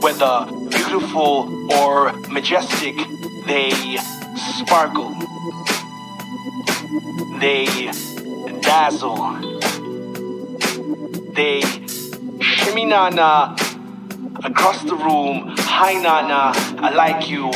whether beautiful or majestic, they sparkle. They dazzle. They shimmy na na across the room. Hi na na, I like you.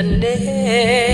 Tenderness.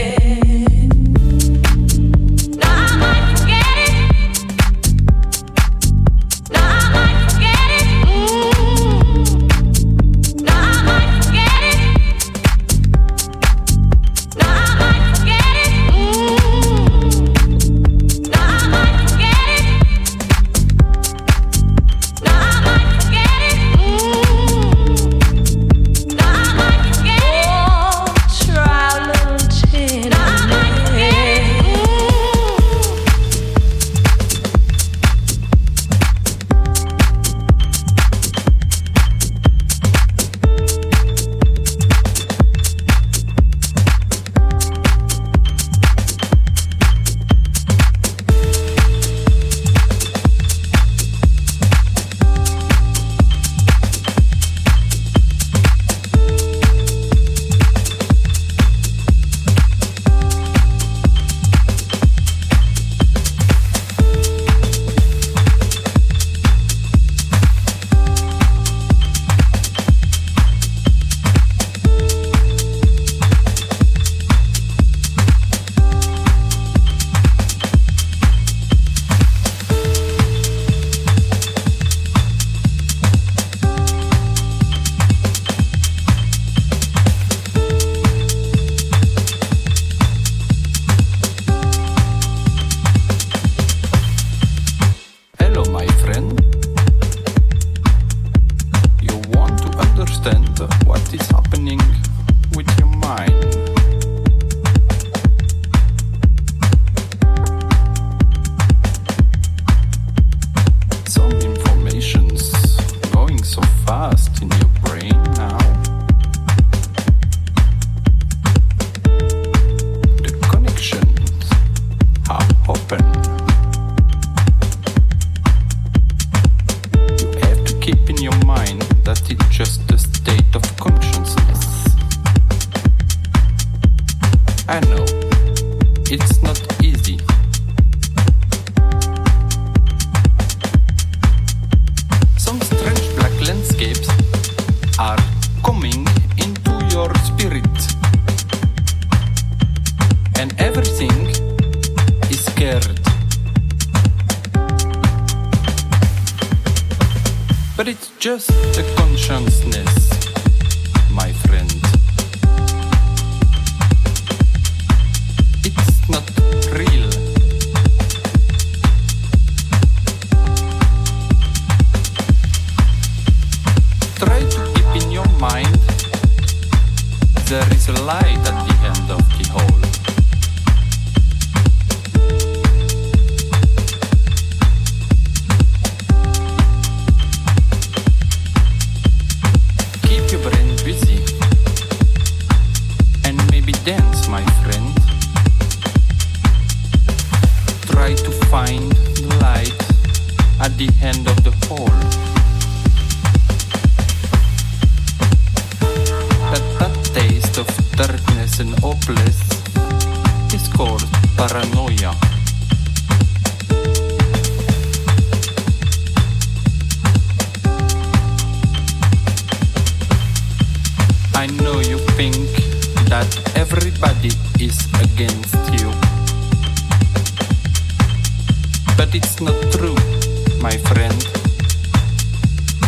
my friend.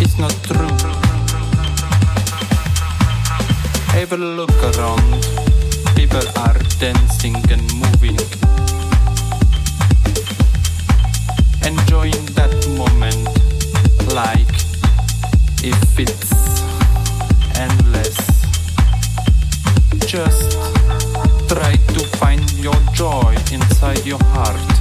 It's not true. Have a look around. People are dancing and moving. Enjoying that moment like if it's endless. Just try to find your joy inside your heart.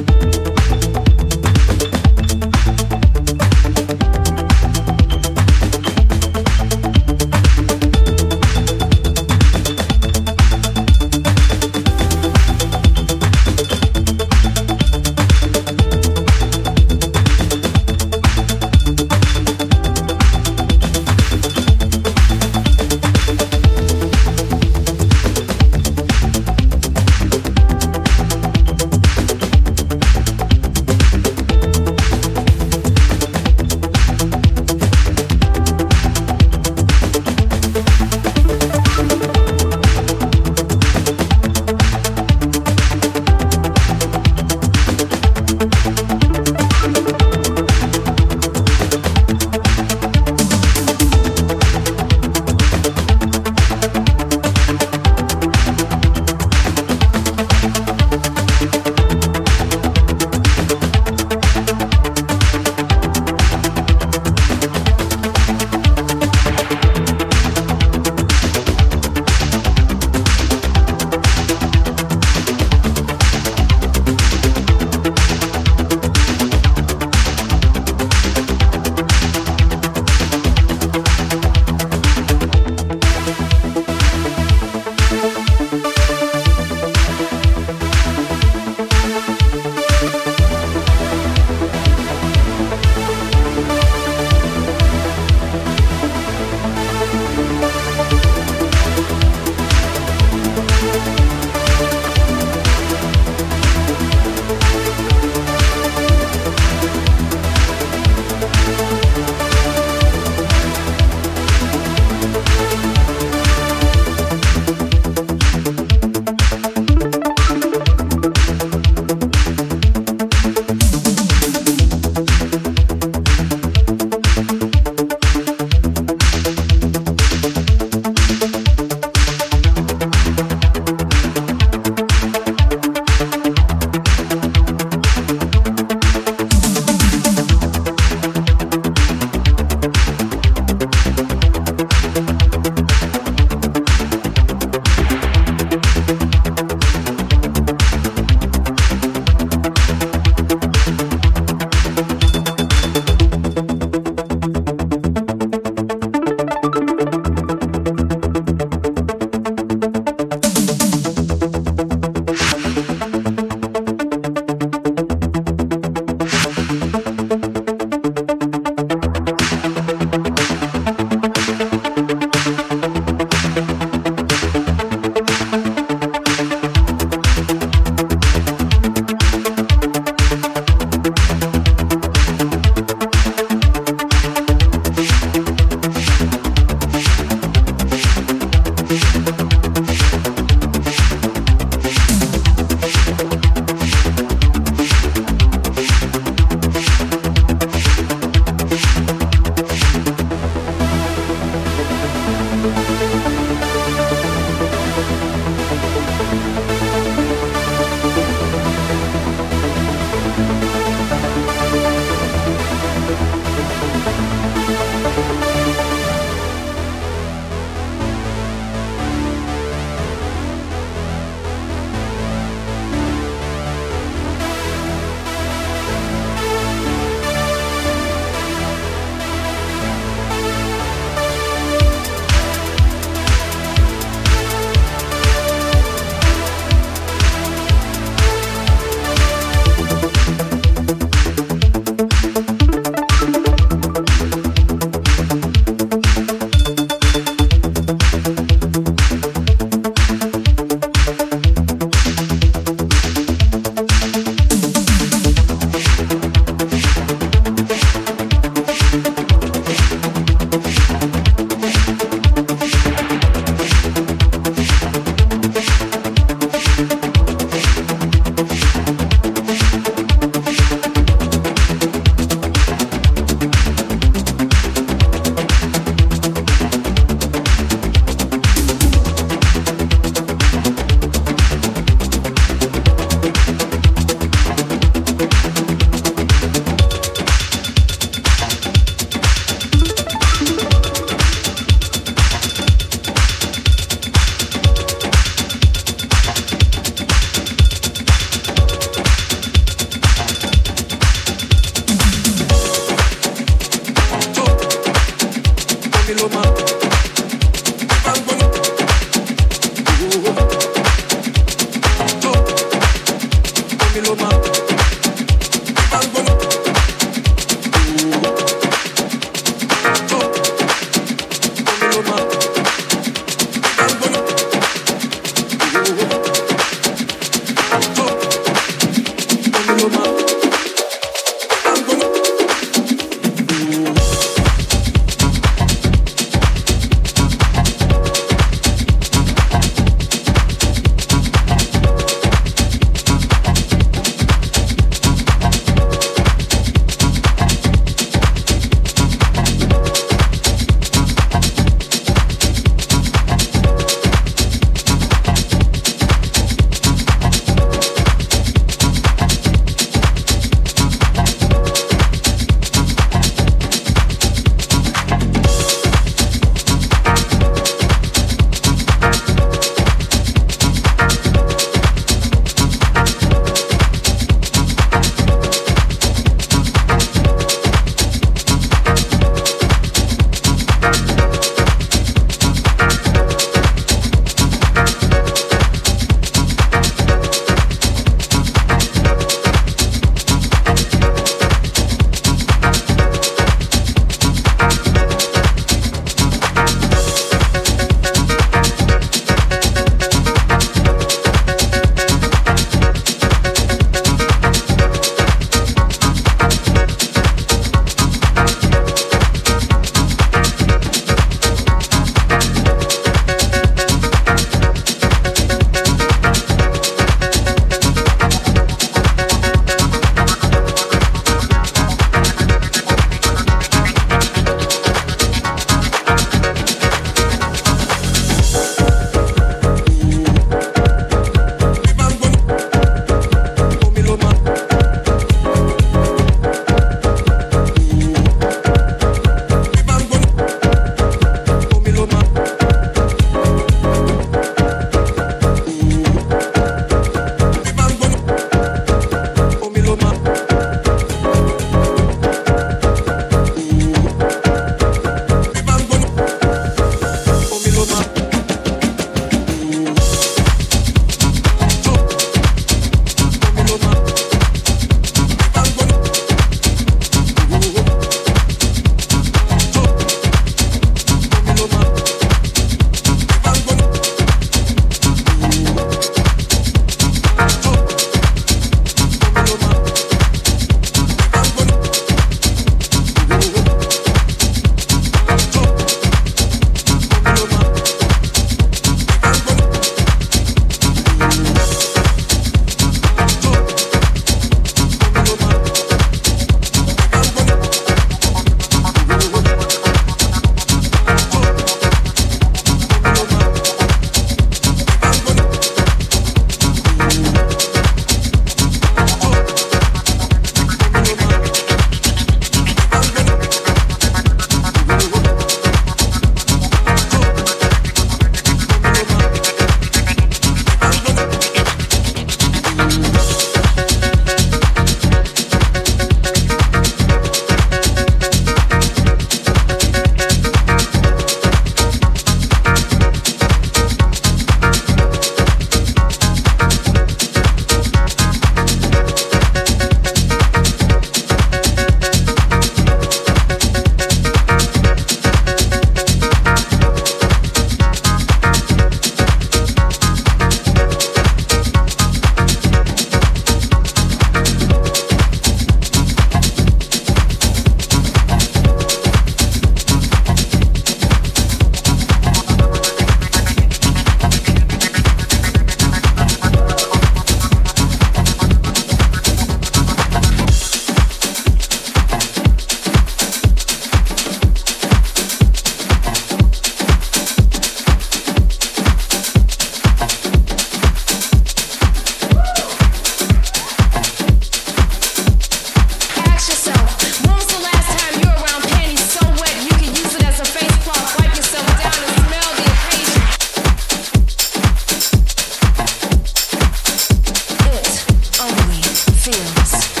feels.